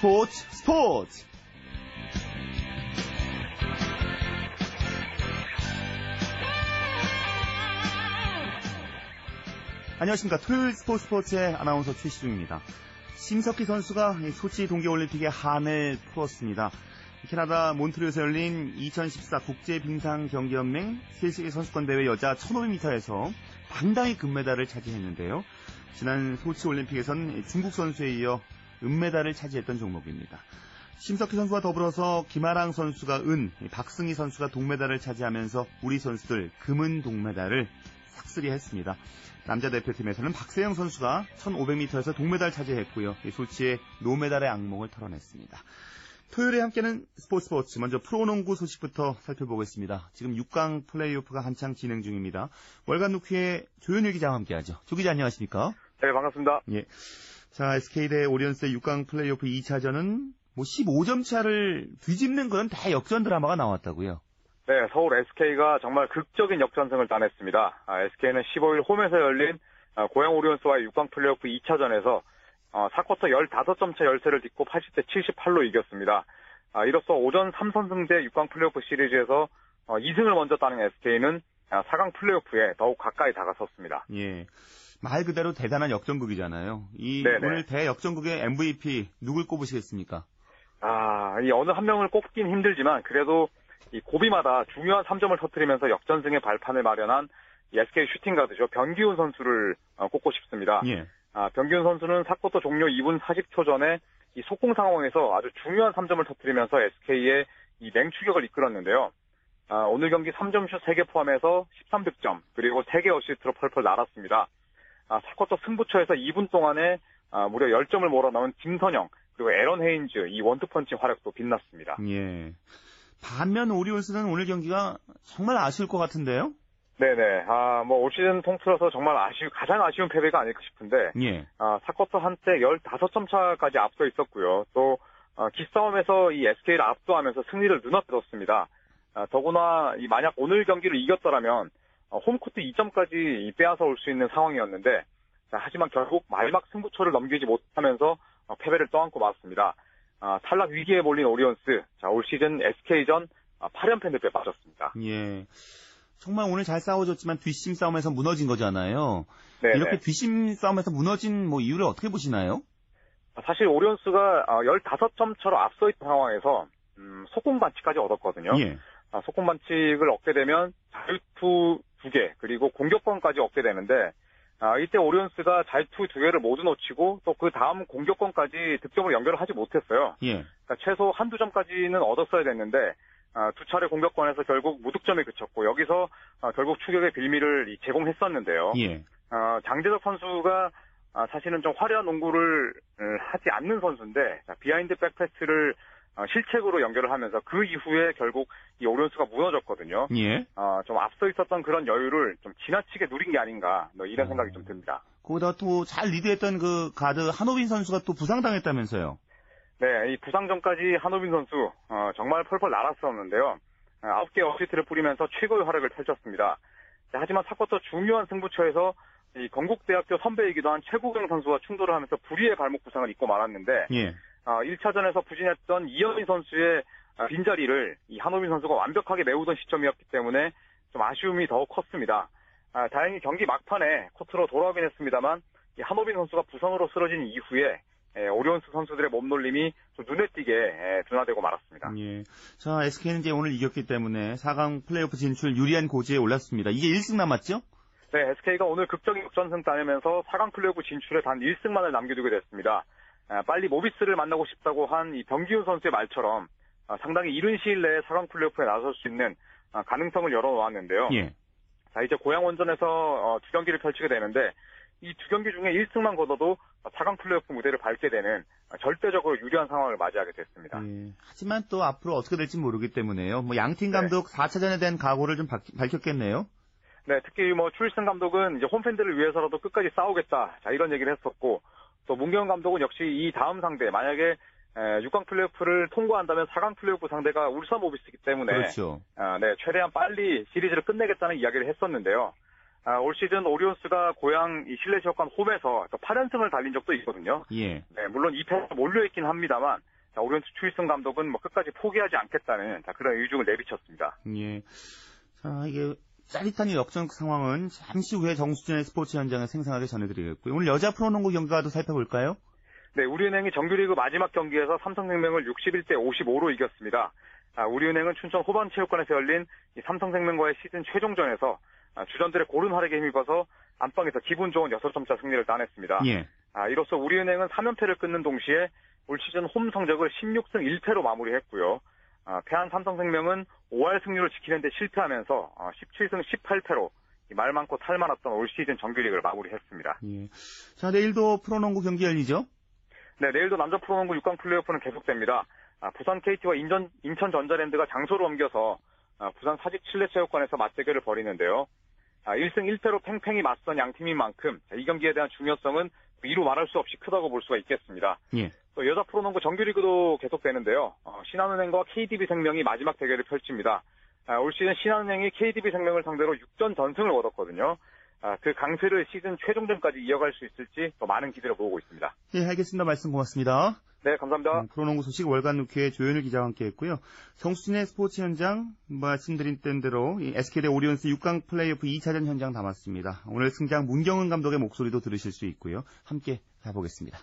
스포츠 스포츠 안녕하십니까 토요일 스포츠 스포츠의 아나운서 최시중입니다. 심석희 선수가 소치 동계올림픽의 한을 풀었습니다. 캐나다 몬트리올에서 열린 2014 국제빙상경기연맹 세계 선수권 대회 여자 1500m에서 당당히 금메달을 차지했는데요. 지난 소치 올림픽에선 중국 선수에 이어 은메달을 차지했던 종목입니다. 심석희 선수와 더불어서 김아랑 선수가 은, 박승희 선수가 동메달을 차지하면서 우리 선수들 금은 동메달을 삭스리 했습니다. 남자 대표팀에서는 박세영 선수가 1500m에서 동메달 차지했고요. 소치의 노메달의 악몽을 털어냈습니다. 토요일에 함께는 스포츠 스포츠 먼저 프로농구 소식부터 살펴보겠습니다. 지금 6강 플레이오프가 한창 진행 중입니다. 월간 루키의 조현일 기자와 함께하죠. 조 기자 안녕하십니까? 네 반갑습니다. 예. 자 SK 대 오리온스의 6강 플레이오프 2차전은 뭐 15점 차를 뒤집는 그런 대역전 드라마가 나왔다고요. 네, 서울 SK가 정말 극적인 역전승을 따냈습니다. 아, SK는 15일 홈에서 열린 아, 고양 오리온스와의 6강 플레이오프 2차전에서 어, 4쿼터 15점 차 열세를 딛고 80대 78로 이겼습니다. 아, 이로써 5전 3선승제 6강 플레이오프 시리즈에서 어, 2승을 먼저 따는 SK는 아, 4강 플레이오프에 더욱 가까이 다가섰습니다. 예. 말 그대로 대단한 역전극이잖아요. 이 네네. 오늘 대역전극의 MVP 누굴 꼽으시겠습니까? 아, 이 어느 한 명을 꼽긴 힘들지만 그래도 이 고비마다 중요한 3점을 터뜨리면서 역전승의 발판을 마련한 이 SK 슈팅가드죠. 변기훈 선수를 어, 꼽고 싶습니다. 예. 아, 변기훈 선수는 4쿼터 종료 2분 40초 전에 이 속공 상황에서 아주 중요한 3점을 터뜨리면서 SK의 이 맹추격을 이끌었는데요. 아, 오늘 경기 3점슛 3개 포함해서 13득점, 그리고 3개 어시스트로 펄펄 날았습니다. 아, 4쿼터 승부처에서 2분 동안에 아, 무려 10점을 몰아넣은 김선영, 그리고 에런 헤인즈, 이 원투펀치 활약도 빛났습니다. 예. 반면 오리온스는 오늘 경기가 정말 아쉬울 것 같은데요? 네네. 아, 뭐, 올 시즌 통틀어서 정말 아쉬, 가장 아쉬운 패배가 아닐까 싶은데, 예. 아, 4쿼터 한때 15점 차까지 앞서 있었고요. 또, 어, 기싸움에서 이 SK를 압도하면서 승리를 눈앞에 뒀습니다. 아, 더구나, 이 만약 오늘 경기를 이겼더라면, 어, 홈코트 2점까지 빼앗아 올 수 있는 상황이었는데, 자, 하지만 결국 마지막 승부처를 넘기지 못하면서 어, 패배를 떠안고 말았습니다. 아, 탈락 위기에 몰린 오리온스, 자, 올 시즌 SK전 8연패 늪에 빠졌습니다. 예. 정말 오늘 잘 싸워줬지만 뒷심 싸움에서 무너진 거잖아요. 네. 이렇게 뒷심 싸움에서 무너진 뭐 이유를 어떻게 보시나요? 사실 오리온스가 15점 차로 앞서 있던 상황에서 음, 속공 반칙까지 얻었거든요. 예. 아, 속공 반칙을 얻게 되면 자유투 2개 그리고 공격권까지 얻게 되는데 아, 이때 오리온스가 자유투 2개를 모두 놓치고 또 그 다음 공격권까지 득점을 연결을 하지 못했어요. 예. 그러니까 최소 한두 점까지는 얻었어야 됐는데 아, 두 차례 공격권에서 결국 무득점에 그쳤고 여기서 아, 결국 추격의 빌미를 이 제공했었는데요. 예. 어, 장재석 선수가 아, 사실은 좀 화려한 농구를 음, 하지 않는 선수인데 자, behind back pass를 어, 실책으로 연결을 하면서 그 이후에 결국 이 오리온스가 무너졌거든요. 예. 어, 좀 앞서 있었던 그런 여유를 좀 지나치게 누린 게 아닌가 뭐 이런 생각이 좀 듭니다. 거기다 또 잘 리드했던 그 가드 한호빈 선수가 또 부상당했다면서요. 네, 이 부상 전까지 한호빈 선수 어, 정말 펄펄 날았었는데요. 어, 9개 어시스트를 뿌리면서 최고의 활약을 펼쳤습니다. 자, 하지만 사쿼터 중요한 승부처에서 이 건국대학교 선배이기도 한 최국영 선수와 충돌을 하면서 불의의 발목 부상을 입고 말았는데 예. 어, 1차전에서 부진했던 이현민 선수의 어, 빈자리를 이 한호민 선수가 완벽하게 메우던 시점이었기 때문에 좀 아쉬움이 더 컸습니다. 아, 다행히 경기 막판에 코트로 돌아오긴 했습니다만 이 한호빈 선수가 부상으로 쓰러진 이후에 에, 오리온스 선수들의 몸놀림이 좀 눈에 띄게 에, 둔화되고 말았습니다. 예. 자, SK는 이제 오늘 이겼기 때문에 4강 플레이오프 진출 유리한 고지에 올랐습니다. 이제 1승 남았죠? 네, SK가 오늘 극적인 역전승 따내면서 4강 플레이오프 진출에 단 1승만을 남겨두게 됐습니다. 아, 빨리 모비스를 만나고 싶다고 한 이 병기훈 선수의 말처럼 아, 상당히 이른 시일 내에 4강 플레이오프에 나설 수 있는 아, 가능성을 열어놓았는데요. 예. 자, 이제 고양 원전에서 어, 두 경기를 펼치게 되는데 이 두 경기 중에 1승만 거둬도 4강 플레이오프 무대를 밟게 되는 아, 절대적으로 유리한 상황을 맞이하게 됐습니다. 예. 하지만 또 앞으로 어떻게 될지 모르기 때문에요. 뭐 양팀 감독 4차전에 대한 각오를 좀 밝- 밝혔겠네요. 네, 특히 뭐 추일승 감독은 이제 홈팬들을 위해서라도 끝까지 싸우겠다. 자, 이런 얘기를 했었고 또 문경원 감독은 역시 이 다음 상대 만약에 에, 6강 플레이오프를 통과한다면 4강 플레이오프 상대가 울산 모비스이기 때문에 그렇죠. 아, 네, 최대한 빨리 시리즈를 끝내겠다는 이야기를 했었는데요. 아, 올 시즌 오리온스가 고향 이 실내 지역관 홈에서 또 8연승을 달린 적도 있거든요. 예. 네, 물론 2패가 몰려있긴 합니다만 자, 오리온스 추일승 감독은 뭐 끝까지 포기하지 않겠다는 자, 그런 의중을 내비쳤습니다. 예. 자, 이게 짜릿한 이 역전 상황은 잠시 후에 정수진의 스포츠 현장을 생생하게 전해드리겠고요. 오늘 여자 프로농구 경기가도 살펴볼까요? 네, 우리은행이 정규리그 마지막 경기에서 삼성생명을 61대 55로 이겼습니다. 아, 우리은행은 춘천 호반체육관에서 열린 이 삼성생명과의 시즌 최종전에서 아, 주전들의 고른 활약에 힘입어서 안방에서 기분 좋은 6점차 승리를 따냈습니다. 예. 아, 이로써 우리은행은 3연패를 끊는 동시에 올 시즌 홈 성적을 16승 1패로 마무리했고요. 아, 패한 삼성생명은 5할 승률을 지키는 데 실패하면서 아, 17승 18패로 말 많고 탈 많았던 올 시즌 정규리그를 마무리했습니다. 예. 자, 내일도 프로농구 경기 열리죠? 네, 내일도 남자 프로농구 6강 플레이오프는 계속됩니다. 아, 부산 KT와 인천, 인천 전자랜드가 장소를 옮겨서 아, 부산 사직 칠레체육관에서 맞대결을 벌이는데요. 아, 1승 1패로 팽팽히 맞선 양 팀인 만큼 자, 이 경기에 대한 중요성은 이루 말할 수 없이 크다고 볼 수가 있겠습니다. 예. 또 여자 프로농구 정규리그도 계속되는데요. 어, 신한은행과 KDB생명이 마지막 대결을 펼칩니다. 아, 올 시즌 신한은행이 KDB생명을 상대로 6전 전승을 거뒀거든요. 아, 그 강세를 시즌 최종전까지 이어갈 수 있을지 더 많은 기대를 모으고 있습니다. 예, 알겠습니다. 말씀 고맙습니다. 네, 감사합니다. 음, 프로농구 소식 월간 루키의 조현일 기자와 함께 했고요. 정수진의 스포츠 현장, 말씀드린 대로 SK 대 오리온스 6강 플레이오프 2차전 현장 담았습니다. 오늘 승장 문경은 감독의 목소리도 들으실 수 있고요. 함께 가보겠습니다.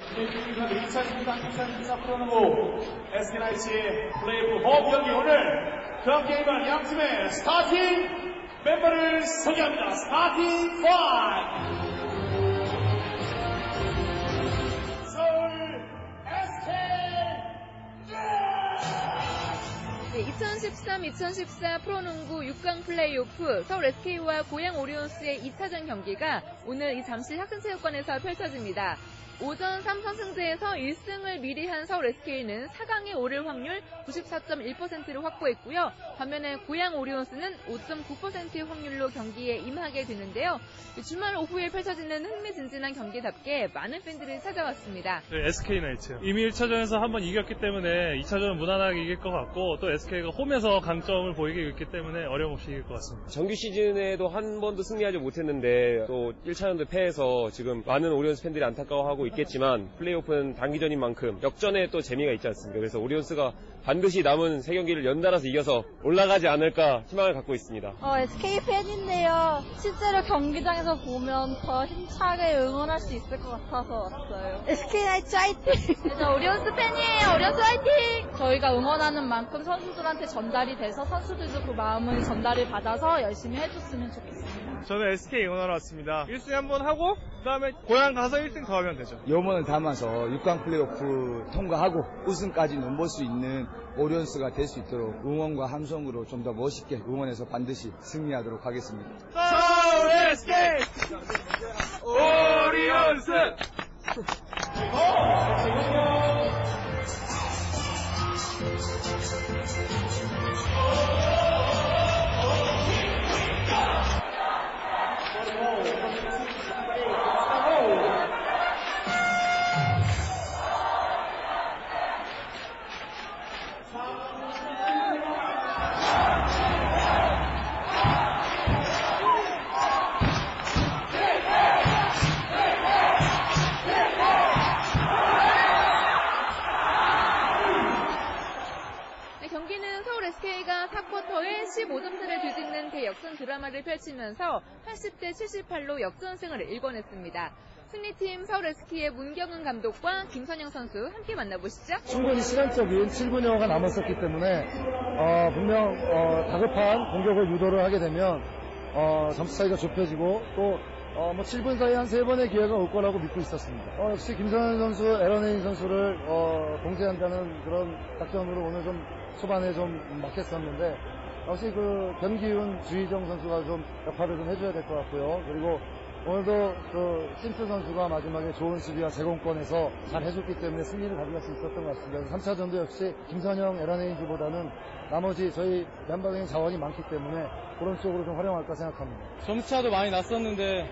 2013 2014 프로농구 SK나이츠의 플레이오프 홈 경기 오늘 그 게임은 양 팀의 스타팅 멤버를 소개합니다. starting 5 서울 SK 2013-2014 프로농구 6강 플레이오프 서울 SK와 고양 오리온스의 2차전 경기가 오늘 이 잠실 학생체육관에서 펼쳐집니다. 오전 3선 승제에서 1승을 미리 한 서울 SK는 4강에 오를 확률 94.1%를 확보했고요. 반면에 고양 오리온스는 5.9% 확률로 경기에 임하게 되는데요. 주말 오후에 펼쳐지는 흥미진진한 경기답게 많은 팬들이 찾아왔습니다. 네, SK 나이츠요. 이미 1차전에서 한번 이겼기 때문에 2차전은 무난하게 이길 것 같고 또 SK가 홈에서 강점을 보이게 있기 때문에 어려움 없이 이길 것 같습니다. 정규 시즌에도 한 번도 승리하지 못했는데 또 1차전도 패해서 지금 많은 오리온스 팬들이 안타까워하고 있겠지만 플레이오프는 단기전인 만큼 역전에 또 재미가 있지 않습니까? 그래서 오리온스가 반드시 남은 세 경기를 연달아서 이겨서 올라가지 않을까 희망을 갖고 있습니다. 어, SK 팬인데요. 실제로 경기장에서 보면 더 힘차게 응원할 수 있을 것 같아서 왔어요. SK 나이츠 화이팅! 저 오리온스 팬이에요. 오리온스 화이팅! 저희가 응원하는 만큼 선수들한테 전달이 돼서 선수들도 그 마음을 전달을 받아서 열심히 해줬으면 좋겠습니다. 저는 SK 응원하러 왔습니다. 1승 한번 하고 그다음에 고향 가서 1승 더 하면 되죠. 염원을 담아서 6강 플레이오프 통과하고 우승까지 넘볼 수 있는 오리온스가 될 수 있도록 응원과 함성으로 좀 더 멋있게 응원해서 반드시 승리하도록 하겠습니다. 서울 SK! 오리온스! 드라마를 펼치면서 80대 78로 역전승을 일궈냈습니다. 승리팀 서울 SK의 문경은 감독과 김선영 선수 함께 만나보시죠. 충분히 시간적인 7분 여가 남았었기 때문에 어, 분명 어, 다급한 공격을 유도를 하게 되면 어, 점수 차이가 좁혀지고 또 어, 뭐 7분 사이에 한 3번의 기회가 올 거라고 믿고 있었습니다. 어, 역시 김선현 선수, 에런헤인 선수를 어, 봉쇄한다는 그런 작전으로 오늘 좀 초반에 좀 막혔었는데 역시 그 변기훈, 주희정 선수가 좀 역할을 좀 해줘야 될 것 같고요. 그리고 오늘도 그 심스 선수가 마지막에 좋은 수비와 제공권에서 잘 해줬기 때문에 승리를 가져갈 수 있었던 것 같습니다. 3차전도 역시 김선영, 에란에인즈보다는 나머지 저희 멤버적인 자원이 많기 때문에 그런 쪽으로 좀 활용할까 생각합니다. 점수차도 많이 났었는데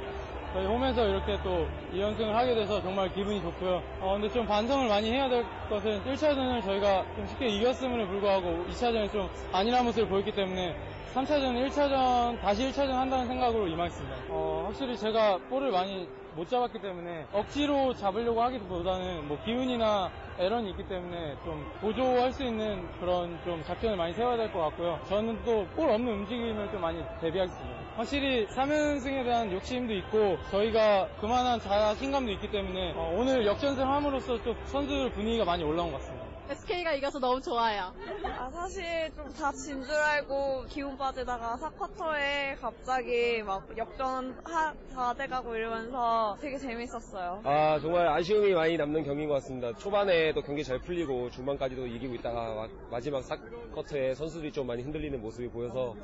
저희 홈에서 이렇게 또 2연승을 하게 돼서 정말 기분이 좋고요. 어, 근데 좀 반성을 많이 해야 될 것은 1차전을 저희가 좀 쉽게 이겼음에도 불구하고 2차전에 좀 안일한 모습을 보였기 때문에 3차전, 1차전, 다시 1차전 한다는 생각으로 임하겠습니다. 어, 확실히 제가 볼을 많이 못 잡았기 때문에 억지로 잡으려고 하기보다는 뭐 기운이나 에런이 있기 때문에 좀 보조할 수 있는 그런 좀 작전을 많이 세워야 될 것 같고요. 저는 또볼 없는 움직임을 좀 많이 대비하겠습니다. 확실히 3연승에 대한 욕심도 있고 저희가 그만한 자신감도 있기 때문에 어, 오늘 역전승 함으로써 좀 선수들 분위기가 많이 올라온 것 같습니다. SK가 이겨서 너무 좋아요. 아, 사실 좀 다 진 줄 알고 기운 빠지다가 4쿼터에 갑자기 막 역전 하, 다 돼가고 이러면서 되게 재밌었어요. 아 정말 아쉬움이 많이 남는 경기인 것 같습니다. 초반에도 경기 잘 풀리고 중반까지도 이기고 있다가 마- 마지막 4쿼터에 선수들이 좀 많이 흔들리는 모습이 보여서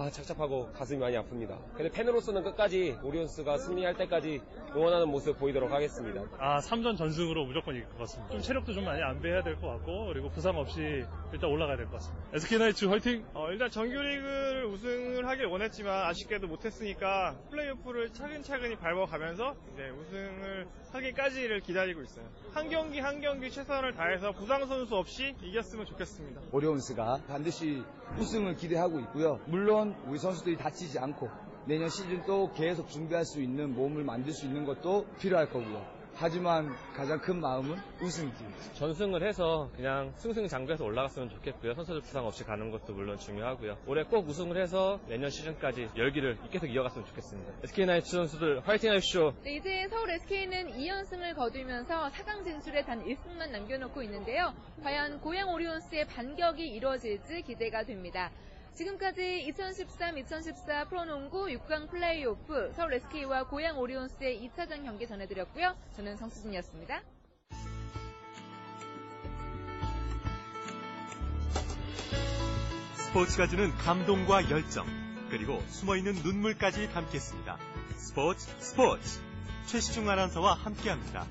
아 착잡하고 가슴이 많이 아픕니다. 근데 팬으로서는 끝까지 오리온스가 승리할 때까지 응원하는 모습 보이도록 하겠습니다. 아, 3전 전승으로 무조건 이길 것 같습니다. 좀 체력도 좀 많이 안배해야 될 것 같고, 그리고 부상 없이 일단 올라가야 될 것 같습니다. SK나이츠 화이팅! 어, 일단 정규리그를 우승을 하길 원했지만 아쉽게도 못했으니까 플레이오프를 차근차근히 밟아가면서 이제 우승을 하기까지를 기다리고 있어요. 한 경기 한 경기 최선을 다해서 부상 선수 없이 이겼으면 좋겠습니다. 오리온스가 반드시 우승을 기대하고 있고요. 물론 우리 선수들이 다치지 않고 내년 시즌 또 계속 준비할 수 있는 몸을 만들 수 있는 것도 필요할 거고요. 하지만 가장 큰 마음은 우승이지. 전승을 해서 그냥 승승장구해서 올라갔으면 좋겠고요. 선수들 부상 없이 가는 것도 물론 중요하고요. 올해 꼭 우승을 해서 내년 시즌까지 열기를 계속 이어갔으면 좋겠습니다. SK나이츠 선수들 화이팅 하십시오. 네, 이제 서울 SK는 2연승을 거두면서 4강 진출에 단 1승만 남겨놓고 있는데요. 과연 고양 오리온스의 반격이 이루어질지 기대가 됩니다. 지금까지 2013-2014 프로농구 6강 플레이오프 서울 SK와 고양 오리온스의 2차전 경기 전해드렸고요. 저는 성수진이었습니다. 스포츠가 주는 감동과 열정, 그리고 숨어있는 눈물까지 담겠습니다. 스포츠 스포츠 최시중 아나운서와 함께합니다.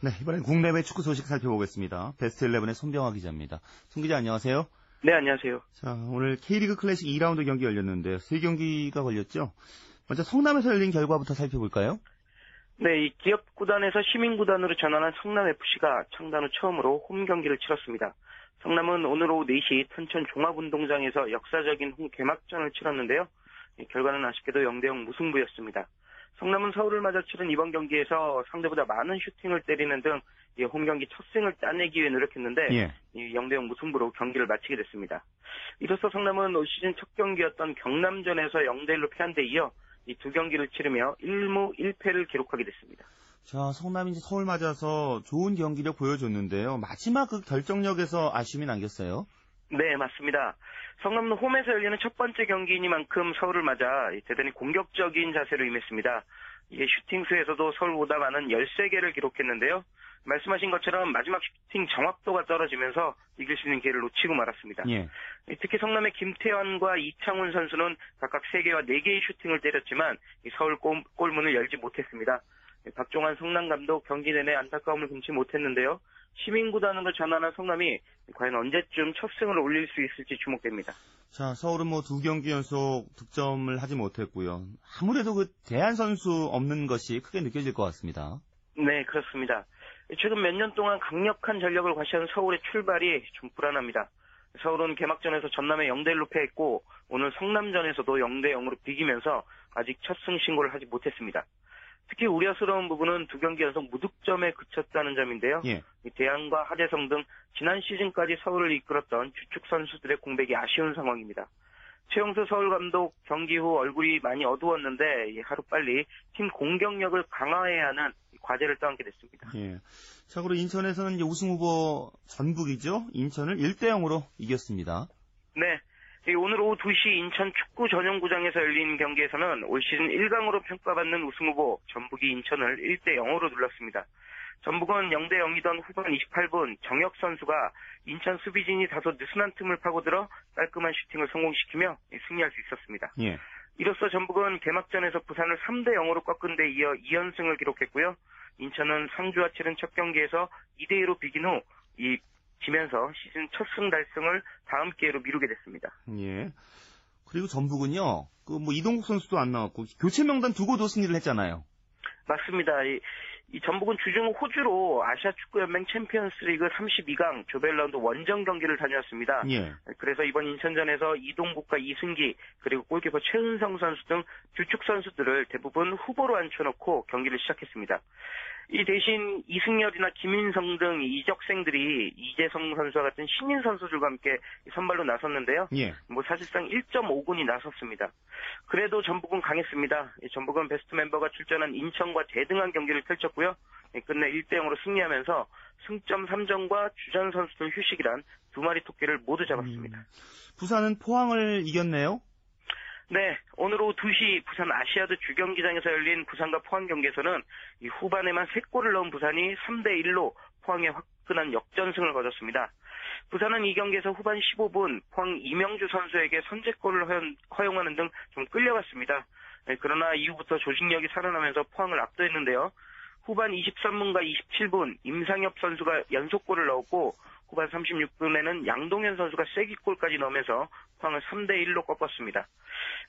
네, 이번엔 국내외 축구 소식 살펴보겠습니다. 베스트 11의 손병화 기자입니다. 손 기자 안녕하세요. 네, 안녕하세요. 자, 오늘 K리그 클래식 2라운드 경기 열렸는데요. 세 경기가 걸렸죠. 먼저 성남에서 열린 결과부터 살펴볼까요? 네, 이 기업 구단에서 시민 구단으로 전환한 성남 FC가 창단 후 처음으로 홈 경기를 치렀습니다. 성남은 오늘 오후 4시 탄천 종합운동장에서 역사적인 홈 개막전을 치렀는데요. 이 결과는 아쉽게도 0대0 무승부였습니다. 성남은 서울을 맞아 치른 이번 경기에서 상대보다 많은 슈팅을 때리는 등 홈 경기 첫 승을 따내기 위해 노력했는데 예. 이 0대0 무승부로 경기를 마치게 됐습니다. 이로써 성남은 올 시즌 첫 경기였던 경남전에서 0대1로 패한 데 이어 이 두 경기를 치르며 1무 1패를 기록하게 됐습니다. 자, 성남이 서울 맞아서 좋은 경기력 보여줬는데요. 마지막 그 결정력에서 아쉬움이 남겼어요. 네, 맞습니다. 성남은 홈에서 열리는 첫 번째 경기이니만큼 서울을 맞아 대단히 공격적인 자세로 임했습니다. 이 슈팅 수에서도 서울보다 많은 13개를 기록했는데요. 말씀하신 것처럼 마지막 슈팅 정확도가 떨어지면서 이길 수 있는 기회를 놓치고 말았습니다. 예. 특히 성남의 김태환과 이창훈 선수는 각각 3개와 4개의 슈팅을 때렸지만 이 서울 골, 골문을 열지 못했습니다. 박종환 성남 감독 경기 내내 안타까움을 금치 못했는데요. 시민구단으로 전환한 성남이 과연 언제쯤 첫 승을 올릴 수 있을지 주목됩니다. 자, 서울은 뭐 두 경기 연속 득점을 하지 못했고요. 아무래도 그 대한 선수 없는 것이 크게 느껴질 것 같습니다. 네, 그렇습니다. 최근 몇 년 동안 강력한 전력을 과시한 서울의 출발이 좀 불안합니다. 서울은 개막전에서 전남에 0대1로 패했고 오늘 성남전에서도 0대0으로 비기면서 아직 첫 승 신고를 하지 못했습니다. 특히 우려스러운 부분은 두 경기 연속 무득점에 그쳤다는 점인데요. 예. 이 대한과 하재성 등 지난 시즌까지 서울을 이끌었던 주축 선수들의 공백이 아쉬운 상황입니다. 최용수 서울 감독 경기 후 얼굴이 많이 어두웠는데 하루빨리 팀 공격력을 강화해야 하는 과제를 떠안게 됐습니다. 예. 자, 그리고 인천에서는 이제 우승 후보 전북이죠. 인천을 1대 0으로 이겼습니다. 네. 오늘 오후 2시 인천 축구 전용구장에서 열린 경기에서는 올 시즌 1강으로 평가받는 우승 후보 전북이 인천을 1대 0으로 눌렀습니다. 전북은 0대 0이던 후반 28분 정혁 선수가 인천 수비진이 다소 느슨한 틈을 파고들어 깔끔한 슈팅을 성공시키며 승리할 수 있었습니다. 예. 이로써 전북은 개막전에서 부산을 3대 0으로 꺾은 데 이어 2연승을 기록했고요. 인천은 상주와 치른 첫 경기에서 2대 2로 비긴 후 이 지면서 시즌 첫 승 달성을 다음 기회로 미루게 됐습니다. 예. 그리고 전북은요. 그 뭐 이동국 선수도 안 나왔고 교체 명단 두고 도 승리를 했잖아요. 맞습니다. 이, 이 전북은 주중 호주로 아시아 축구연맹 챔피언스리그 32강 조별라운드 원정 경기를 다녀왔습니다. 예. 그래서 이번 인천전에서 이동국과 이승기 그리고 골키퍼 최은성 선수 등 주축 선수들을 대부분 후보로 앉혀놓고 경기를 시작했습니다. 이 대신 이승열이나 김인성 등 이적생들이 이재성 선수와 같은 신인 선수들과 함께 선발로 나섰는데요. 예. 뭐 사실상 1.5군이 나섰습니다. 그래도 전북은 강했습니다. 전북은 베스트 멤버가 출전한 인천과 대등한 경기를 펼쳤고요. 끝내 1대 0으로 승리하면서 승점 3점과 주전 선수들 휴식이란 두 마리 토끼를 모두 잡았습니다. 부산은 포항을 이겼네요. 네, 오늘 오후 2시 부산 아시아드 주경기장에서 열린 부산과 포항 경기에서는 이 후반에만 3골을 넣은 부산이 3대 1로 포항에 화끈한 역전승을 거뒀습니다. 부산은 이 경기에서 후반 15분 포항 이명주 선수에게 선제골을 허용, 하는 등 좀 끌려갔습니다. 네, 그러나 이후부터 조직력이 살아나면서 포항을 압도했는데요. 후반 23분과 27분 임상엽 선수가 연속골을 넣었고 후반 36분에는 양동현 선수가 쐐기골까지 넣으면서 포항을 3대 1로 꺾었습니다.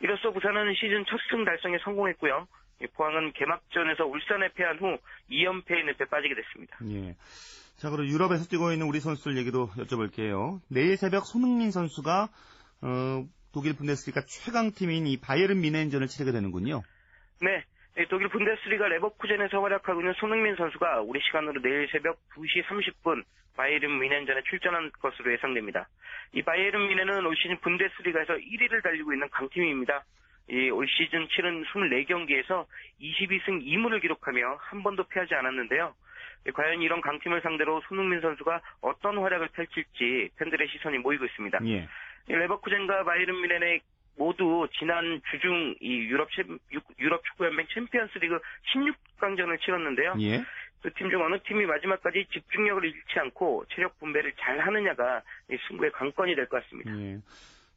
이로써 부산은 시즌 첫 승 달성에 성공했고요. 포항은 개막전에서 울산에 패한 후 2연패의 늪에 빠지게 됐습니다. 예. 자, 그럼 유럽에서 뛰고 있는 우리 선수들 얘기도 여쭤볼게요. 내일 새벽 손흥민 선수가 어, 독일 분데스리가 최강팀인 이 바이에른 미넨전을 치르게 되는군요. 네. 독일 분데스리가 레버쿠젠에서 활약하고 있는 손흥민 선수가 우리 시간으로 내일 새벽 2시 30분 바이에른 미넨전에 출전한 것으로 예상됩니다. 이 바이에른 미넨은 올 시즌 분데스리가에서 1위를 달리고 있는 강팀입니다. 이올 시즌 치른 24경기에서 22승 2무를 기록하며 한 번도 패하지 않았는데요. 과연 이런 강팀을 상대로 손흥민 선수가 어떤 활약을 펼칠지 팬들의 시선이 모이고 있습니다. 예. 레버쿠젠과 바이에른 뮌헨의 모두 지난 주중 이 유럽 유럽 축구 연맹 챔피언스리그 16강전을 치렀는데요. 예. 두팀 중 어느 팀이 마지막까지 집중력을 잃지 않고 체력 분배를 잘 하느냐가 승부의 관건이 될 것 같습니다. 예.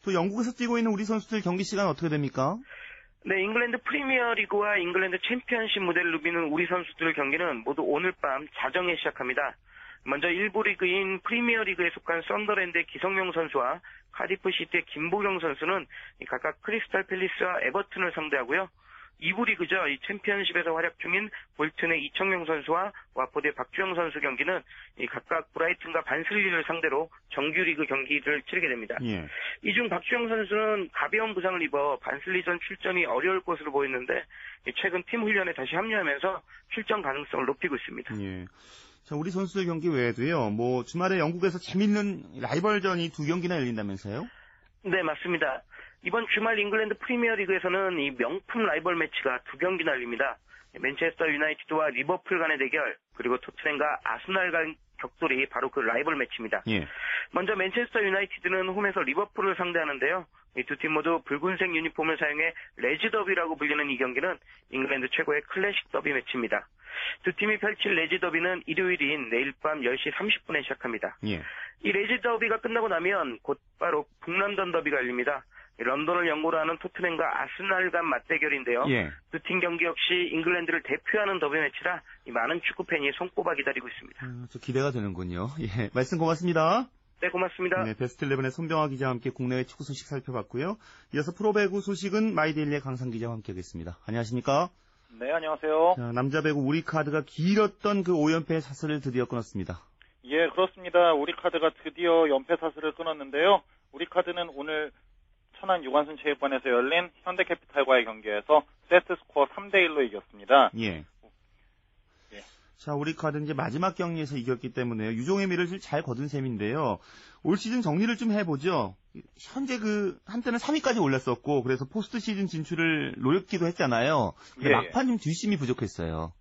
또 영국에서 뛰고 있는 우리 선수들 경기 시간 어떻게 됩니까? 네, 잉글랜드 프리미어리그와 잉글랜드 챔피언십 무대를 누비는 우리 선수들 경기는 모두 오늘 밤 자정에 시작합니다. 먼저 1부 리그인 프리미어리그에 속한 썬더랜드의 기성용 선수와 카디프 시티의 김보경 선수는 각각 크리스탈 팰리스와 에버튼을 상대하고요. 2부 리그죠. 이 챔피언십에서 활약 중인 볼튼의 이청용 선수와 와포드의 박주영 선수 경기는 각각 브라이튼과 반슬리를 상대로 정규리그 경기를 치르게 됩니다. 예. 이중 박주영 선수는 가벼운 부상을 입어 반슬리전 출전이 어려울 것으로 보였는데 최근 팀 훈련에 다시 합류하면서 출전 가능성을 높이고 있습니다. 예. 자, 우리 선수들 경기 외에도요. 뭐 주말에 영국에서 재밌는 라이벌전이 두 경기나 열린다면서요? 네, 맞습니다. 이번 주말 잉글랜드 프리미어 리그에서는 이 명품 라이벌 매치가 두 경기 열립니다. 맨체스터 유나이티드와 리버풀 간의 대결, 그리고 토트넘과 아스날 간 격돌이 바로 그 라이벌 매치입니다. 예. 먼저 맨체스터 유나이티드는 홈에서 리버풀을 상대하는데요. 이 두 팀 모두 붉은색 유니폼을 사용해 레즈 더비라고 불리는 이 경기는 잉글랜드 최고의 클래식 더비 매치입니다. 두 팀이 펼칠 레즈 더비는 일요일인 내일 밤 10시 30분에 시작합니다. 예. 이 레즈 더비가 끝나고 나면 곧바로 북런던 더비가 열립니다. 런던을 연고로 하는 토트넘과 아스날 간 맞대결인데요. 예. 두팀 경기 역시 잉글랜드를 대표하는 더비 매치라 많은 축구 팬이 손꼽아 기다리고 있습니다. 음, 저 기대가 되는군요. 예, 말씀 고맙습니다. 네, 고맙습니다. 네, 베스트 11의 손병화 기자와 함께 국내외 축구 소식 살펴봤고요. 이어서 프로배구 소식은 마이데일리의 강산 기자와 함께하겠습니다. 안녕하십니까? 네, 안녕하세요. 자, 남자 배구 우리 카드가 길었던 그 5연패 사슬을 드디어 끊었습니다. 예, 그렇습니다. 우리 카드가 드디어 연패 사슬을 끊었는데요. 우리 카드는 오늘 천안 유관순 체육관에서 열린 현대캐피탈과의 경기에서 세트 스코어 3대 1로 이겼습니다. 예. 예. 자, 우리 카드 이제 마지막 경기에서 이겼기 때문에 유종의 미를 잘 거둔 셈인데요. 올 시즌 정리를 좀 해보죠. 현재 그 한때는 3위까지 올랐었고 그래서 포스트 시즌 진출을 노렸기도 했잖아요. 근데 예, 막판 좀 뒷심이 부족했어요.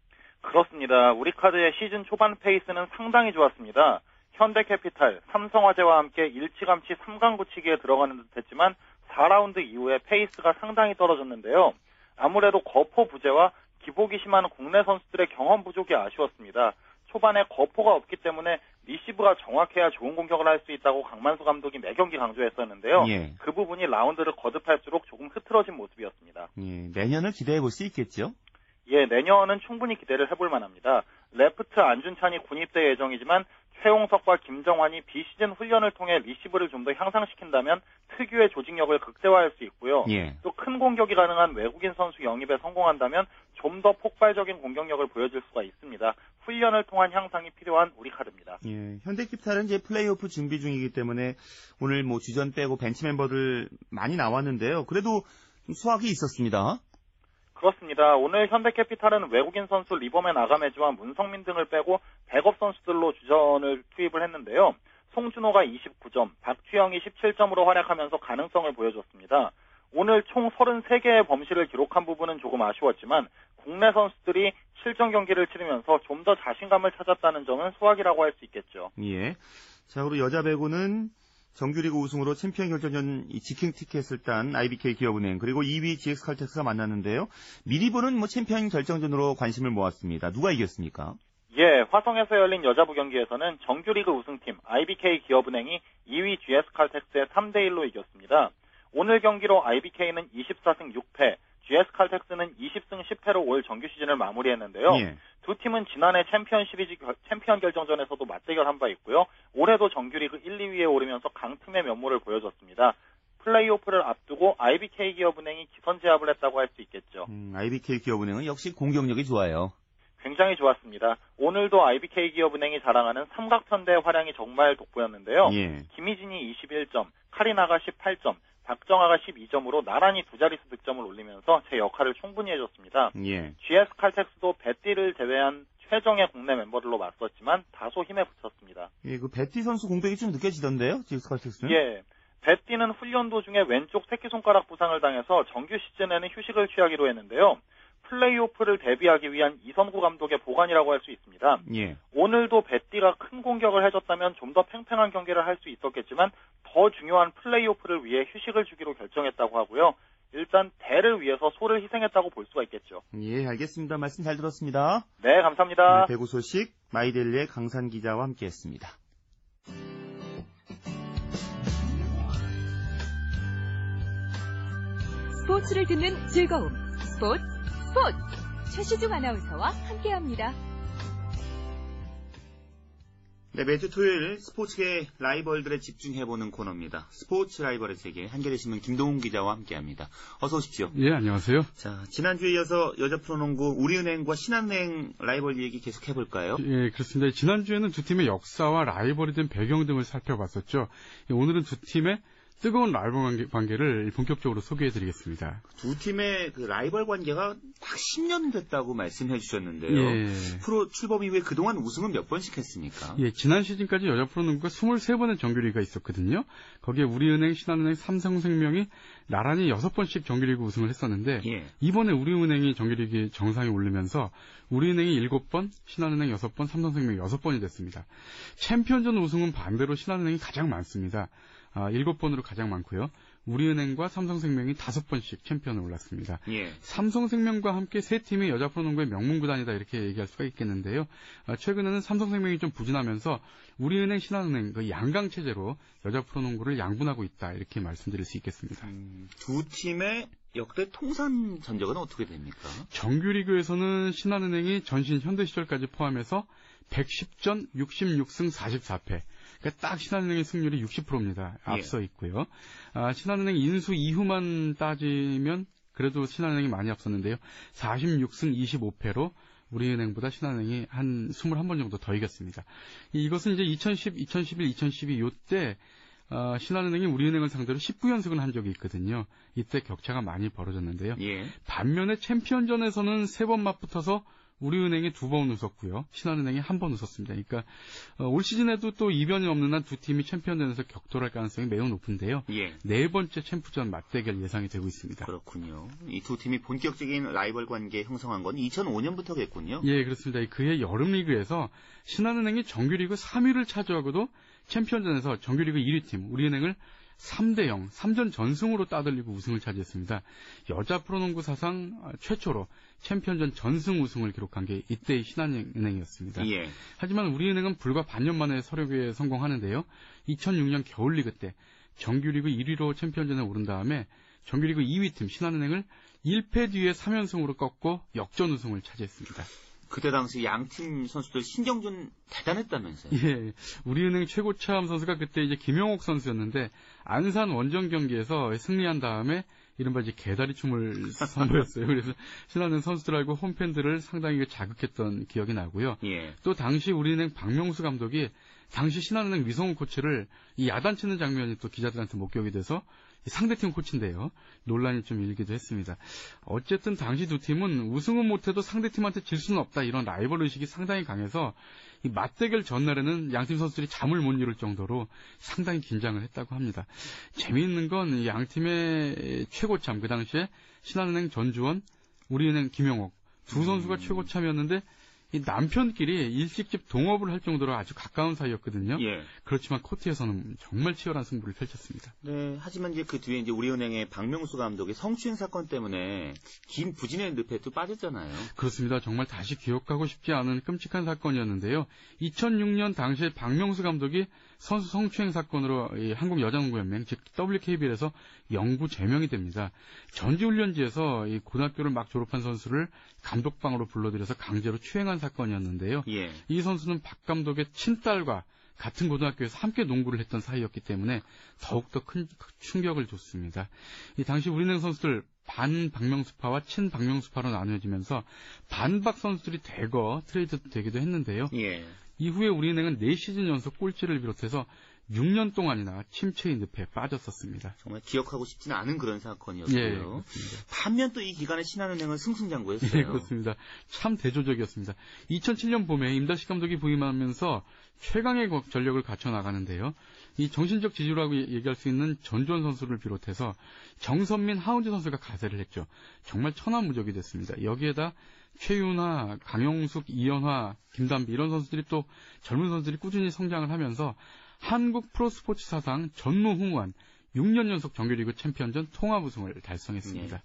그렇습니다. 우리 카드의 시즌 초반 페이스는 상당히 좋았습니다. 현대캐피탈, 삼성화재와 함께 일찌감치 3강 굳히기에 들어가는 듯 했지만 4라운드 이후에 페이스가 상당히 떨어졌는데요. 아무래도 거포 부재와 기복이 심한 국내 선수들의 경험 부족이 아쉬웠습니다. 초반에 거포가 없기 때문에 리시브가 정확해야 좋은 공격을 할 수 있다고 강만수 감독이 매 경기 강조했었는데요. 예. 그 부분이 라운드를 거듭할수록 조금 흐트러진 모습이었습니다. 예, 내년을 기대해 볼 수 있겠죠? 예, 내년은 충분히 기대를 해볼 만합니다. 레프트 안준찬이 군입대 예정이지만 최홍석과 김정환이 비시즌 훈련을 통해 리시브를 좀 더 향상시킨다면 특유의 조직력을 극대화할 수 있고요. 예. 또 큰 공격이 가능한 외국인 선수 영입에 성공한다면 좀 더 폭발적인 공격력을 보여줄 수가 있습니다. 훈련을 통한 향상이 필요한 우리 카드입니다. 예, 현대캐피탈은 이제 플레이오프 준비 중이기 때문에 오늘 뭐 주전 빼고 벤치 멤버들 많이 나왔는데요. 그래도 좀 수확이 있었습니다. 그렇습니다. 오늘 현대캐피탈은 외국인 선수 리버맨 아가메즈와 문성민 등을 빼고 백업 선수들로 주전을 투입을 했는데요. 송준호가 29점, 박주형이 17점으로 활약하면서 가능성을 보여줬습니다. 오늘 총 33개의 범실을 기록한 부분은 조금 아쉬웠지만 국내 선수들이 실전 경기를 치르면서 좀 더 자신감을 찾았다는 점은 수확이라고 할 수 있겠죠. 예. 자, 그리고 여자 배구는 정규리그 우승으로 챔피언 결정전 직행 티켓을 딴 IBK 기업은행 그리고 2위 GS 칼텍스가 만났는데요. 미리 보는 뭐 챔피언 결정전으로 관심을 모았습니다. 누가 이겼습니까? 예, 화성에서 열린 여자부 경기에서는 정규리그 우승팀 IBK 기업은행이 2위 GS 칼텍스에 3대 1로 이겼습니다. 오늘 경기로 IBK는 24승 6패, GS 칼텍스는 20승 10패로 올 정규 시즌을 마무리했는데요. 예. 두 팀은 지난해 챔피언 시리즈 결- 챔피언 결정전에서도 맞대결한 바 있고요. 올해도 정규리그 1, 2위에 오르면서 강팀의 면모를 보여줬습니다. 플레이오프를 앞두고 IBK 기업은행이 기선 제압을 했다고 할 수 있겠죠. 음, IBK 기업은행은 역시 공격력이 좋아요. 굉장히 좋았습니다. 오늘도 IBK 기업은행이 자랑하는 삼각편대 활약이 정말 돋보였는데요. 예. 김희진이 21점, 카리나가 18점, 박정아가 12점으로 나란히 두 자릿수 득점을 올리면서 제 역할을 충분히 해줬습니다. 예. GS 칼텍스도 베띠를 제외한 최정예 국내 멤버들로 맞섰지만 다소 힘에 부쳤습니다. 예, 그 베띠 선수 공백이 좀 느껴지던데요? GS 칼텍스는? 예. 베띠는 훈련 도중에 왼쪽 새끼손가락 부상을 당해서 정규 시즌에는 휴식을 취하기로 했는데요. 플레이오프를 대비하기 위한 이선구 감독의 복안이라고 할 수 있습니다. 예. 오늘도 베띠가 큰 공격을 해줬다면 좀 더 팽팽한 경기를 할 수 있었겠지만 더 중요한 플레이오프를 위해 휴식을 주기로 결정했다고 하고요. 일단 대를 위해서 소를 희생했다고 볼 수가 있겠죠. 예, 알겠습니다. 말씀 잘 들었습니다. 네, 감사합니다. 네, 배구 소식 마이델리의 강산 기자와 함께했습니다. 스포츠를 듣는 즐거움. 스포츠, 스포츠. 최시중 아나운서와 함께합니다. 네, 매주 토요일 스포츠계 라이벌들에 집중해보는 코너입니다. 스포츠 라이벌의 세계 한겨레신문 김동훈 기자와 함께합니다. 어서 오십시오. 예, 안녕하세요. 자, 지난주에 이어서 여자 프로농구 우리은행과 신한은행 라이벌 얘기 계속 해볼까요? 예, 그렇습니다. 지난주에는 두 팀의 역사와 라이벌이 된 배경 등을 살펴봤었죠. 예, 오늘은 두 팀의 뜨거운 라이벌 관계, 관계 를 본격적으로 소개해드리겠습니다. 두 팀의 그 라이벌 관계가 딱 10년 됐다고 말씀해 주셨는데요. 예. 프로 출범 이후에 그동안 우승은 몇 번씩 했습니까? 예, 지난 시즌까지 여자 프로농구가 23번의 정규리그가 있었거든요. 거기에 우리은행, 신한은행, 삼성생명이 나란히 6번씩 정규리그 우승을 했었는데 예. 이번에 우리은행이 정규리그 정상에 오르면서 우리은행이 7번, 신한은행 6번, 삼성생명이 6번이 됐습니다. 챔피언전 우승은 반대로 신한은행이 가장 많습니다. 아, 7번으로 가장 많고요. 우리은행과 삼성생명이 5번씩 챔피언을 올랐습니다. 예. 삼성생명과 함께 세 팀이 여자 프로농구의 명문구단이다 이렇게 얘기할 수가 있겠는데요. 아, 최근에는 삼성생명이 좀 부진하면서 우리은행, 신한은행 그 양강 체제로 여자 프로농구를 양분하고 있다 이렇게 말씀드릴 수 있겠습니다. 두 팀의 역대 통산 전적은 어떻게 됩니까? 정규리그에서는 신한은행이 전신 현대 시절까지 포함해서 110전 66승 44패. 그러니까 딱 신한은행의 승률이 60%입니다. 앞서 있고요. 아, 신한은행 인수 이후만 따지면 그래도 신한은행이 많이 앞섰는데요. 46승 25패로 우리은행보다 신한은행이 한 21번 정도 더 이겼습니다. 이것은 이제 2010, 2011, 2012 요때 어, 신한은행이 우리은행을 상대로 19연승을 한 적이 있거든요. 이때 격차가 많이 벌어졌는데요. 예. 반면에 챔피언전에서는 세 번 맞붙어서 우리은행이 두 번 웃었고요. 신한은행이 한 번 웃었습니다. 그러니까 어, 올 시즌에도 또 이변이 없는 한 두 팀이 챔피언전에서 격돌할 가능성이 매우 높은데요. 예. 네 번째 챔프전 맞대결 예상이 되고 있습니다. 그렇군요. 이 두 팀이 본격적인 라이벌 관계 형성한 건 2005년부터겠군요. 예, 그렇습니다. 그해 여름 리그에서 신한은행이 정규리그 3위를 차지하고도 챔피언전에서 정규리그 1위 팀 우리은행을 3대 0, 3전 전승으로 따돌리고 우승을 차지했습니다. 여자 프로농구 사상 최초로 챔피언전 전승 우승을 기록한 게 이때의 신한은행이었습니다. 예. 하지만 우리은행은 불과 반년 만에 서력에 성공하는데요. 2006년 겨울리그 때 정규리그 1위로 챔피언전에 오른 다음에 정규리그 2위 팀 신한은행을 1패 뒤에 3연승으로 꺾고 역전 우승을 차지했습니다. 그때 당시 양팀 선수들 신경전 대단했다면서요? 예. 우리은행 최고참 선수가 그때 이제 김용옥 선수였는데 안산 원정 경기에서 승리한 다음에 이른바 이제 개다리 춤을 선보였어요. 그래서 신한은행 선수들하고 홈팬들을 상당히 자극했던 기억이 나고요. 예. 또 당시 우리은행 박명수 감독이 당시 신한은행 미성훈 코치를 이 야단치는 장면이 또 기자들한테 목격이 돼서 상대팀 코치인데요. 논란이 좀 일기도 했습니다. 어쨌든 당시 두 팀은 우승은 못해도 상대팀한테 질 수는 없다 이런 라이벌 의식이 상당히 강해서 이 맞대결 전날에는 양팀 선수들이 잠을 못 이룰 정도로 상당히 긴장을 했다고 합니다. 재미있는 건 양팀의 최고참 그 당시에 신한은행 전주원, 우리은행 김영옥 두 선수가 최고참이었는데 이 남편끼리 일식집 동업을 할 정도로 아주 가까운 사이였거든요. 예. 그렇지만 코트에서는 정말 치열한 승부를 펼쳤습니다. 네, 하지만 이제 그 뒤에 이제 우리은행의 박명수 감독이 성추행 사건 때문에 긴 부진의 늪에 또 빠졌잖아요. 그렇습니다. 정말 다시 기억하고 싶지 않은 끔찍한 사건이었는데요. 2006년 당시에 박명수 감독이 선수 성추행 사건으로 한국 여자농구연맹 즉 WKBL에서 영구 제명이 됩니다. 전지훈련지에서 이 고등학교를 막 졸업한 선수를 감독방으로 불러들여서 강제로 추행한 사건이었는데요. 예. 이 선수는 박 감독의 친딸과 같은 고등학교에서 함께 농구를 했던 사이였기 때문에 더욱더 큰 충격을 줬습니다. 이 당시 우리은행 선수들 반 박명수파와 친 박명수파로 나누어지면서 반박 선수들이 대거 트레이드 되기도 했는데요. 예. 이후에 우리은행은 4시즌 연속 꼴찌를 비롯해서 6년 동안이나 침체의 늪에 빠졌었습니다. 정말 기억하고 싶지는 않은 그런 사건이었고요. 예, 그렇습니다. 반면 또 이 기간에 신한은행은 승승장구했어요. 예, 그렇습니다. 참 대조적이었습니다. 2007년 봄에 임다식 감독이 부임하면서 최강의 전력을 갖춰 나가는데요. 이 정신적 지주라고 얘기할 수 있는 전주원 선수를 비롯해서 정선민, 하운지 선수가 가세를 했죠. 정말 천하무적이 됐습니다. 여기에다 최윤화, 강영숙, 이연화, 김담비 이런 선수들이 또 젊은 선수들이 꾸준히 성장을 하면서 한국 프로스포츠 사상 전무후무한 6년 연속 정규리그 챔피언전 통합 우승을 달성했습니다. 네.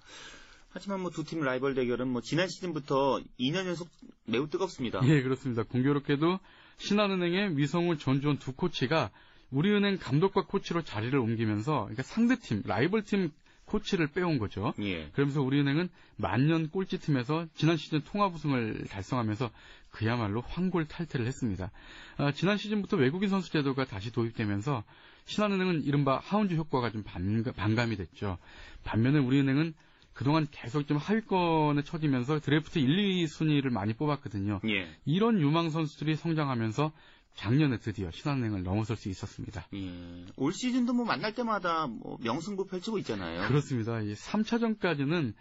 하지만 뭐 두 팀 라이벌 대결은 뭐 지난 시즌부터 2년 연속 매우 뜨겁습니다. 예, 그렇습니다. 공교롭게도 신한은행의 위성우 전주원 두 코치가 우리은행 감독과 코치로 자리를 옮기면서 그러니까 상대팀, 라이벌 팀 코치를 빼온 거죠. 예. 그러면서 우리은행은 만년 꼴찌 팀에서 지난 시즌 통합 우승을 달성하면서 그야말로 황골탈퇴를 했습니다. 아, 지난 시즌부터 외국인 선수 제도가 다시 도입되면서 신한은행은 이른바 하운즈 효과가 좀 반감, 이 됐죠. 반면에 우리은행은 그동안 계속 좀 하위권에 처지면서 드래프트 1, 2 순위를 많이 뽑았거든요. 예. 이런 유망 선수들이 성장하면서 작년에 드디어 신한은행을 넘어설 수 있었습니다. 예. 올 시즌도 뭐 만날 때마다 뭐 명승부 펼치고 있잖아요. 그렇습니다. 이 3차전까지는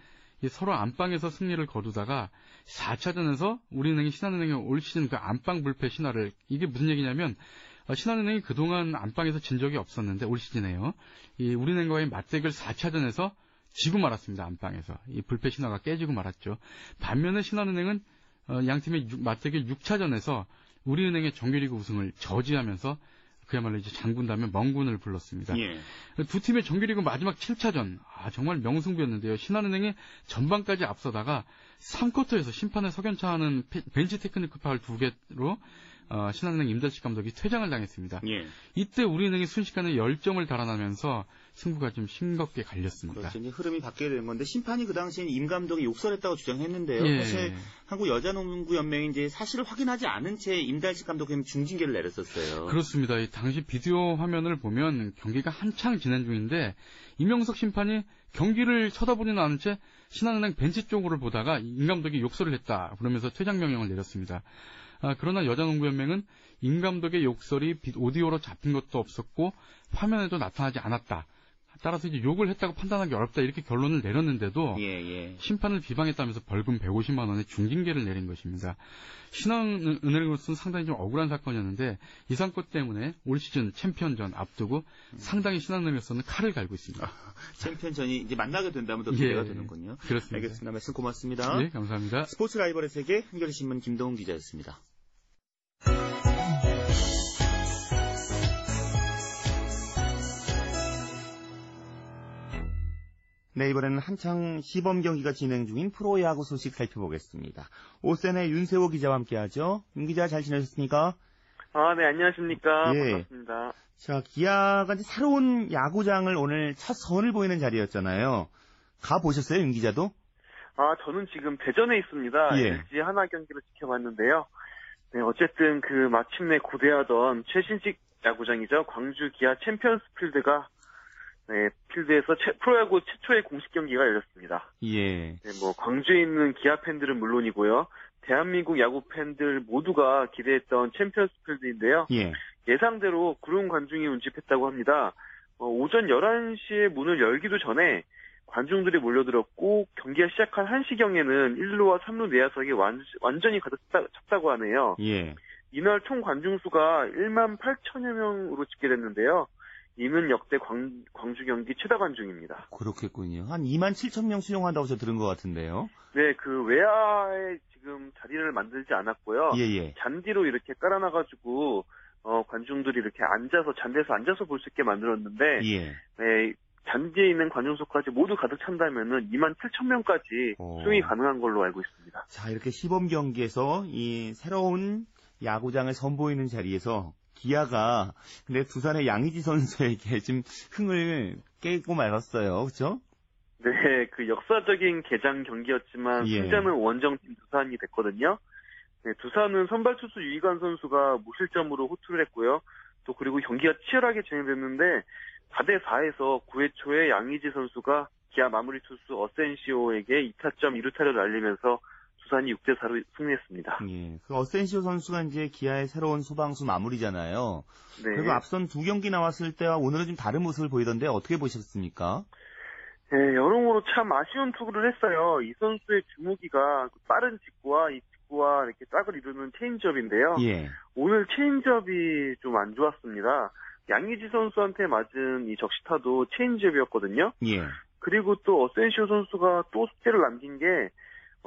서로 안방에서 승리를 거두다가 4차전에서 우리은행이 신한은행의 올 시즌 그 안방 불패 신화를 이게 무슨 얘기냐면 신한은행이 그동안 안방에서 진 적이 없었는데 올 시즌에요. 이 우리은행과의 맞대결 4차전에서 지고 말았습니다. 안방에서. 이 불패 신화가 깨지고 말았죠. 반면에 신한은행은 양 팀의 맞대결 6차전에서 우리은행의 정규리그 우승을 저지하면서 그야말로 이제 장군다면 멍군을 불렀습니다. 예. 두 팀의 정규리그 마지막 7차전, 아, 정말 명승부였는데요. 신한은행이 전반까지 앞서다가 3쿼터에서 심판의 석연치 않은 벤치 테크니컬 파울 두 개로 어, 신한은행 임달식 감독이 퇴장을 당했습니다. 예. 이때 우리은행이 순식간에 열점을 달아나면서 승부가 좀 싱겁게 갈렸습니다. 그렇죠. 이제 흐름이 바뀌게 된 건데 심판이 그 당시엔 임 감독이 욕설했다고 주장했는데요. 예. 사실 한국 여자농구연맹이 이제 사실을 확인하지 않은 채 임달식 감독이 중징계를 내렸었어요. 그렇습니다. 당시 비디오 화면을 보면 경기가 한창 진행 중인데 이명석 심판이 경기를 쳐다보지는 않은 채 신한은행 벤치 쪽으로 보다가 임 감독이 욕설을 했다 그러면서 퇴장 명령을 내렸습니다. 아, 그러나 여자농구연맹은 임 감독의 욕설이 오디오로 잡힌 것도 없었고 화면에도 나타나지 않았다. 따라서 이제 욕을 했다고 판단하기 어렵다 이렇게 결론을 내렸는데도 예, 예. 심판을 비방했다면서 벌금 150만 원의 중징계를 내린 것입니다. 신한은행으로서는 상당히 좀 억울한 사건이었는데 이 사건 때문에 올 시즌 챔피언전 앞두고 상당히 신한은행에서는 칼을 갈고 있습니다. 챔피언전이 이제 만나게 된다면 더 기대가 예, 되는군요. 그렇습니다. 알겠습니다. 말씀 고맙습니다. 네, 감사합니다. 스포츠 라이벌의 세계 한겨레 신문 김동훈 기자였습니다. 네, 이번에는 한창 시범 경기가 진행 중인 프로야구 소식 살펴보겠습니다. OSEN의 윤세호 기자와 함께하죠. 윤 기자 잘 지내셨습니까? 아, 네, 안녕하십니까. 예. 반갑습니다. 자, 기아가 이제 새로운 야구장을 오늘 첫 선을 보이는 자리였잖아요. 가 보셨어요, 윤 기자도? 아, 저는 지금 대전에 있습니다. 예. LG 한화 경기를 지켜봤는데요. 네, 어쨌든 그 마침내 고대하던 최신식 야구장이죠. 광주 기아 챔피언스 필드가 네, 필드에서 최- 프로야구 최초의 공식 경기가 열렸습니다. 예. 네, 뭐 광주에 있는 기아 팬들은 물론이고요. 대한민국 야구 팬들 모두가 기대했던 챔피언스 필드인데요. 예. 예상대로 구름 관중이 운집했다고 합니다. 어, 오전 11시에 문을 열기도 전에 관중들이 몰려들었고 경기가 시작한 1시경에는 1루와 3루 내야석이 완, 완전히 가득 찼다- 찼다고 하네요. 예. 이날 총 관중 수가 1만 8천여 명으로 집계됐는데요. 이는 역대 광, 주 경기 최다 관중입니다. 그렇겠군요. 한 2만 7천 명 수용한다고 저 들은 것 같은데요. 네, 그 외야에 지금 자리를 만들지 않았고요. 예, 예. 잔디로 이렇게 깔아놔가지고 어, 관중들이 이렇게 앉아서 잔디에서 앉아서 볼 수 있게 만들었는데 예. 네, 잔디에 있는 관중석까지 모두 가득 찬다면은 2만 7천 명까지 오. 수용이 가능한 걸로 알고 있습니다. 자, 이렇게 시범 경기에서 이 새로운 야구장을 선보이는 자리에서 기아가 근데 두산의 양의지 선수에게 좀 흥을 깨고 말았어요. 그렇죠? 네, 그 역사적인 개장 경기였지만 예. 승자는 원정팀 두산이 됐거든요. 네, 두산은 선발 투수 유이관 선수가 무실점으로 호투를 했고요. 또 그리고 경기가 치열하게 진행됐는데 4대 4에서 9회 초에 양의지 선수가 기아 마무리 투수 어센시오에게 2타점 2루타를 날리면서 두산이 6대 4로 승리했습니다. 예. 그 어센시오 선수가 이제 기아의 새로운 소방수 마무리잖아요. 네. 그리고 앞선 두 경기 나왔을 때와 오늘은 좀 다른 모습을 보이던데 어떻게 보셨습니까? 네, 여러모로 참 아쉬운 투구를 했어요. 이 선수의 주무기가 빠른 직구와 이 직구와 이렇게 짝을 이루는 체인지업인데요. 예. 오늘 체인지업이 좀 안 좋았습니다. 양의지 선수한테 맞은 이 적시타도 체인지업이었거든요. 예. 그리고 또 어센시오 선수가 또 숙제를 남긴 게,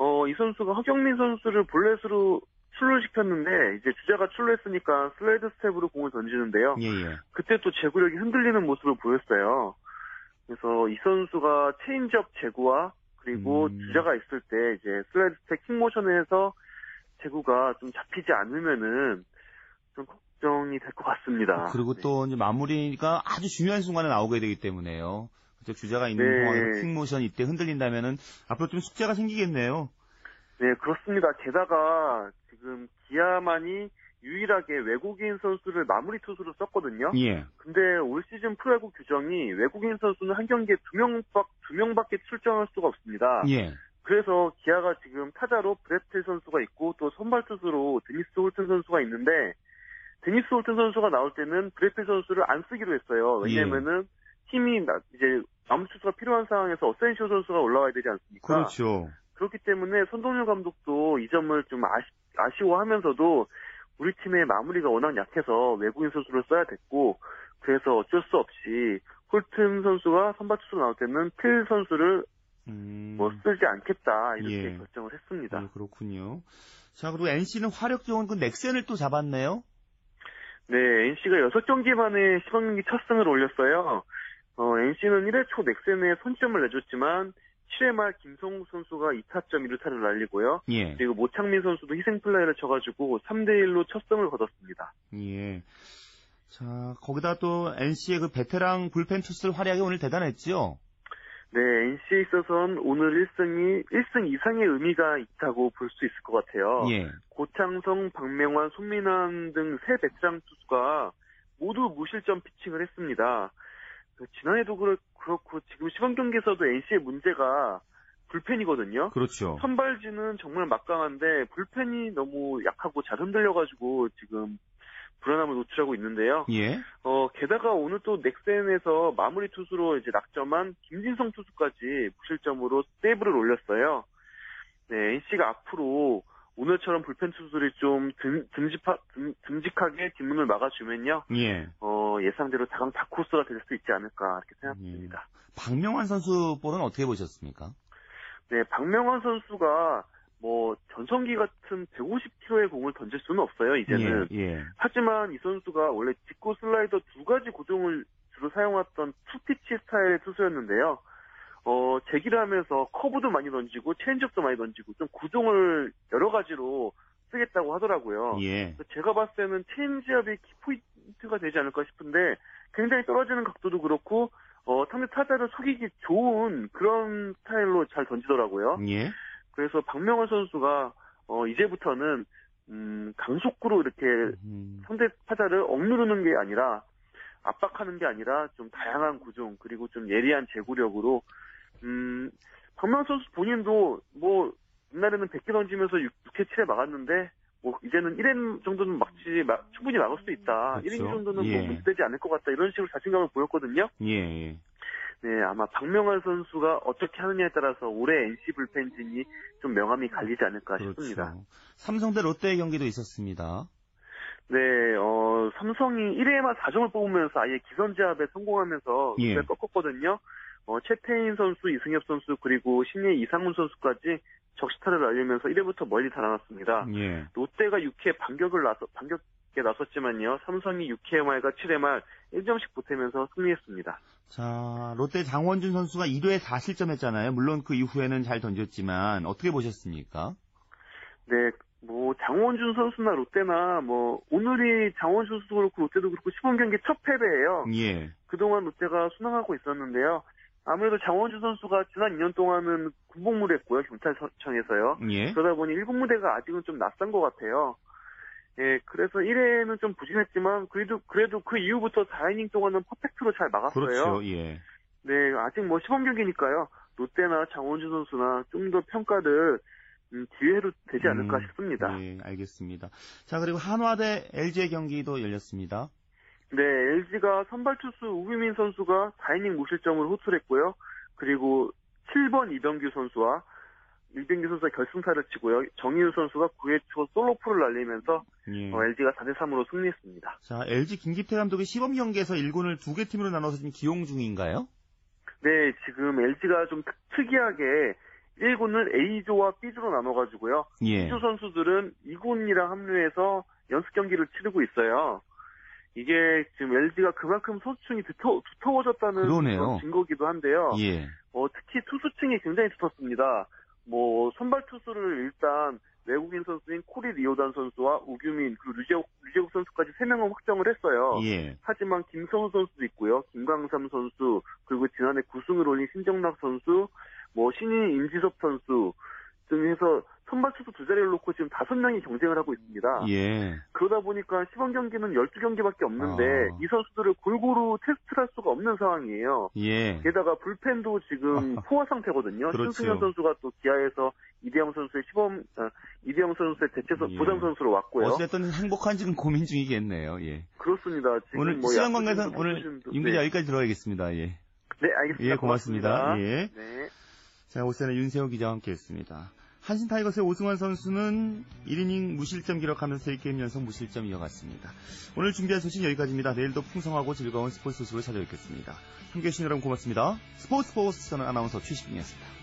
어, 이 선수가 허경민 선수를 볼넷으로 출루시켰는데, 이제 주자가 출루했으니까 slide step으로 공을 던지는데요. 예, 예. 그때 또 제구력이 흔들리는 모습을 보였어요. 그래서 이 선수가 체인지업 제구와 그리고 음. 주자가 있을 때 이제 slide step quick motion을 해서 제구가 좀 잡히지 않으면은 좀 걱정이 될 것 같습니다. 그리고 또 이제 마무리가 아주 중요한 순간에 나오게 되기 때문에요. 주자가 있는 네. 상황에서 quick motion 이때 흔들린다면은 앞으로 좀 숙제가 생기겠네요. 네, 그렇습니다. 게다가 지금 기아만이 유일하게 외국인 선수를 마무리 투수로 썼거든요. 예. 근데 올 시즌 프로야구 규정이 외국인 선수는 한 경기에 두 명밖 두 명밖에 출전할 수가 없습니다. 예. 그래서 기아가 지금 타자로 브렛 필 선수가 있고 또 선발 투수로 데니스 홀튼 선수가 있는데 데니스 홀튼 선수가 나올 때는 브렛 필 선수를 안 쓰기로 했어요. 왜냐면은 팀이 나- 이제 투수가 필요한 상황에서 어센시오 선수가 올라와야 되지 않습니까? 그렇죠. 그렇기 때문에 선동열 감독도 이 점을 좀 아시, 아쉬워하면서도 우리 팀의 마무리가 워낙 약해서 외국인 선수를 써야 됐고 그래서 어쩔 수 없이 홀튼 선수가 선발 투수 나올 때는 필 선수를 뭐 쓰지 않겠다 이렇게 예. 결정을 했습니다. 네, 그렇군요. 자, 그리고 NC는 화력 좋은 그 넥센을 또 잡았네요. 네, NC가 6경기 만에 시범경기 첫 승을 올렸어요. 어, NC는 1회 초 넥센에 선점을 내줬지만 7회 말 김성우 선수가 2타점 1루타를 날리고요. 예. 그리고 모창민 선수도 희생플라이를 쳐가지고 3대1로 첫 승을 거뒀습니다. 예. 자, 거기다 또 NC의 그 베테랑 불펜 투수들 활약이 오늘 대단했죠? 네, NC에 있어서는 오늘 1승이 1승 이상의 의미가 있다고 볼 수 있을 것 같아요. 예. 고창성, 박명환, 손민환 등 세 베테랑 투수가 모두 무실점 피칭을 했습니다. 그 지난해도 그렇, 그렇고 지금 시범 경기에서도 NC의 문제가 불펜이거든요. 그렇죠. 선발진은 정말 막강한데 불펜이 너무 약하고 잘 흔들려가지고 지금 불안함을 노출하고 있는데요. 예. 어, 게다가 오늘 또 넥센에서 마무리 투수로 이제 낙점한 김진성 투수까지 무실점으로 세이브를 올렸어요. 네, NC가 앞으로 오늘처럼 불펜 투수들이 좀 듬, 듬직하, 듬, 듬직하게 뒷문을 막아주면요. 예. 어, 예상대로 다강 다코스가 될수 있지 않을까 이렇게 생각됩니다. 박명환 선수 볼은 어떻게 보셨습니까? 네, 박명환 선수가 뭐 전성기 같은 150km의 공을 던질 수는 없어요, 이제는. 예, 예. 하지만 이 선수가 원래 직구 슬라이더 두 가지 구종을 주로 사용했던 two-pitch 스타일의 투수였는데요. 어, 재기를 하면서 커브도 많이 던지고 체인지업도 많이 던지고 좀 구종을 여러 가지로 쓰겠다고 하더라고요. 예. 제가 봤을 때는 체인지업이 키포인트가 되지 않을까 싶은데 굉장히 떨어지는 각도도 그렇고 어, 상대 타자를 속이기 좋은 그런 스타일로 잘 던지더라고요. 예. 그래서 박명환 선수가 어, 이제부터는 음, 강속구로 이렇게 음. 상대 타자를 억누르는 게 아니라 압박하는 게 아니라 좀 다양한 구종 그리고 좀 예리한 제구력으로 음, 박명환 선수 본인도 뭐 옛날에는 100개 던지면서 6, 6회 7회 막았는데 뭐 이제는 1회 정도는 막지 마- 충분히 막을 수 있다. 그렇죠. 1인 정도는 예. 뭐 문제되지 않을 것 같다. 이런 식으로 자신감을 보였거든요. 예, 예. 네, 아마 박명환 선수가 어떻게 하느냐에 따라서 올해 NC 불펜진이 좀 명암이 갈리지 않을까 싶습니다. 그렇죠. 삼성 대 롯데 경기도 있었습니다. 네, 어, 삼성이 1회에만 4점을 뽑으면서 아예 기선제압에 성공하면서 예. 꺾었거든요. 어, 최태인 선수, 이승엽 선수, 그리고 신예 이상훈 선수까지 적시타를 날리면서 1회부터 멀리 달아났습니다. 예. 롯데가 6회 반격을 나서, 반격에 나섰지만요. 삼성이 6회 말과 7회 말 1점씩 보태면서 승리했습니다. 자, 롯데 장원준 선수가 1회에 4실점 했잖아요. 물론 그 이후에는 잘 던졌지만 어떻게 보셨습니까? 네, 뭐 장원준 선수나 롯데나 뭐 오늘이 장원준 선수도 그렇고 롯데도 그렇고 시범 경기 첫 패배예요. 예. 그동안 롯데가 순항하고 있었는데요. 아무래도 장원준 선수가 지난 2년 동안은 군복무를 했고요. 경찰청에서요. 예. 그러다 보니 1군 무대가 아직은 좀 낯선 것 같아요. 예, 그래서 1회는 좀 부진했지만 그래도 그래도 그 이후부터 4이닝 동안은 퍼펙트로 잘 막았어요. 그렇죠. 예. 네, 아직 뭐 시범 경기니까요. 롯데나 장원준 선수나 좀 더 평가를 음, 기회로 되지 않을까 음, 싶습니다. 네, 알겠습니다. 자, 그리고 한화 대 LG의 경기도 열렸습니다. 네, LG가 선발 투수 우규민 선수가 4이닝 무실점으로 호투했고요. 그리고 7번 이병규 선수와 이병규 선수가 결승타를 치고요. 정희우 선수가 9회 초 솔로포를 날리면서 예. 어, LG가 4대 3으로 승리했습니다. 자, LG 김기태 감독이 시범 경기에서 1군을 두 개 팀으로 나눠서 지금 기용 중인가요? 네, 지금 LG가 좀 특- 특이하게 1군을 A조와 B조로 나눠가지고요. 예. B조 선수들은 2군이랑 합류해서 연습 경기를 치르고 있어요. 이게 지금 LG가 그만큼 선수층이 두터, 두터워졌다는. 그런 증거기도 한데요. 예. 어, 특히 투수층이 굉장히 두텁습니다. 뭐 선발 투수를 일단 외국인 선수인 코리 리오단 선수와 우규민 그리고 류재욱, 류재욱 선수까지 3명은 확정을 했어요. 예. 하지만 김성우 선수도 있고요. 김광삼 선수, 그리고 지난해 9승을 올린 신정락 선수, 뭐 신인 임지섭 선수 등 해서 선발 투수 두 자리를 놓고 지금 다섯 명이 경쟁을 하고 있습니다. 예. 그러다 보니까 시범 경기는 12경기밖에 없는데 아. 이 선수들을 골고루 테스트를 할 수가 없는 상황이에요. 예. 게다가 불펜도 지금 포화 상태거든요. 그렇죠. 신승현 선수가 또 기아에서 이대형 선수의 시범, 아, 이대형 선수의 대체 선- 예. 보상 선수로 왔고요. 어찌됐든 행복한 지금 고민 중이겠네요. 예. 그렇습니다. 지금 오늘 뭐 시간 관계상 오늘 선수들도- 임 기자 네. 여기까지 들어가겠습니다. 예. 네, 알겠습니다. 예, 고맙습니다. 예. 네. 자, OSEN 윤세호 기자와 함께했습니다. 한신 타이거스의 오승환 선수는 1이닝 무실점 기록하면서 3게임 연속 무실점 이어갔습니다. 오늘 준비한 소식 여기까지입니다. 내일도 풍성하고 즐거운 스포츠 소식으로 찾아뵙겠습니다. 함께해 주신 여러분 고맙습니다. 스포츠 스포츠 저는 아나운서 최시빈이었습니다.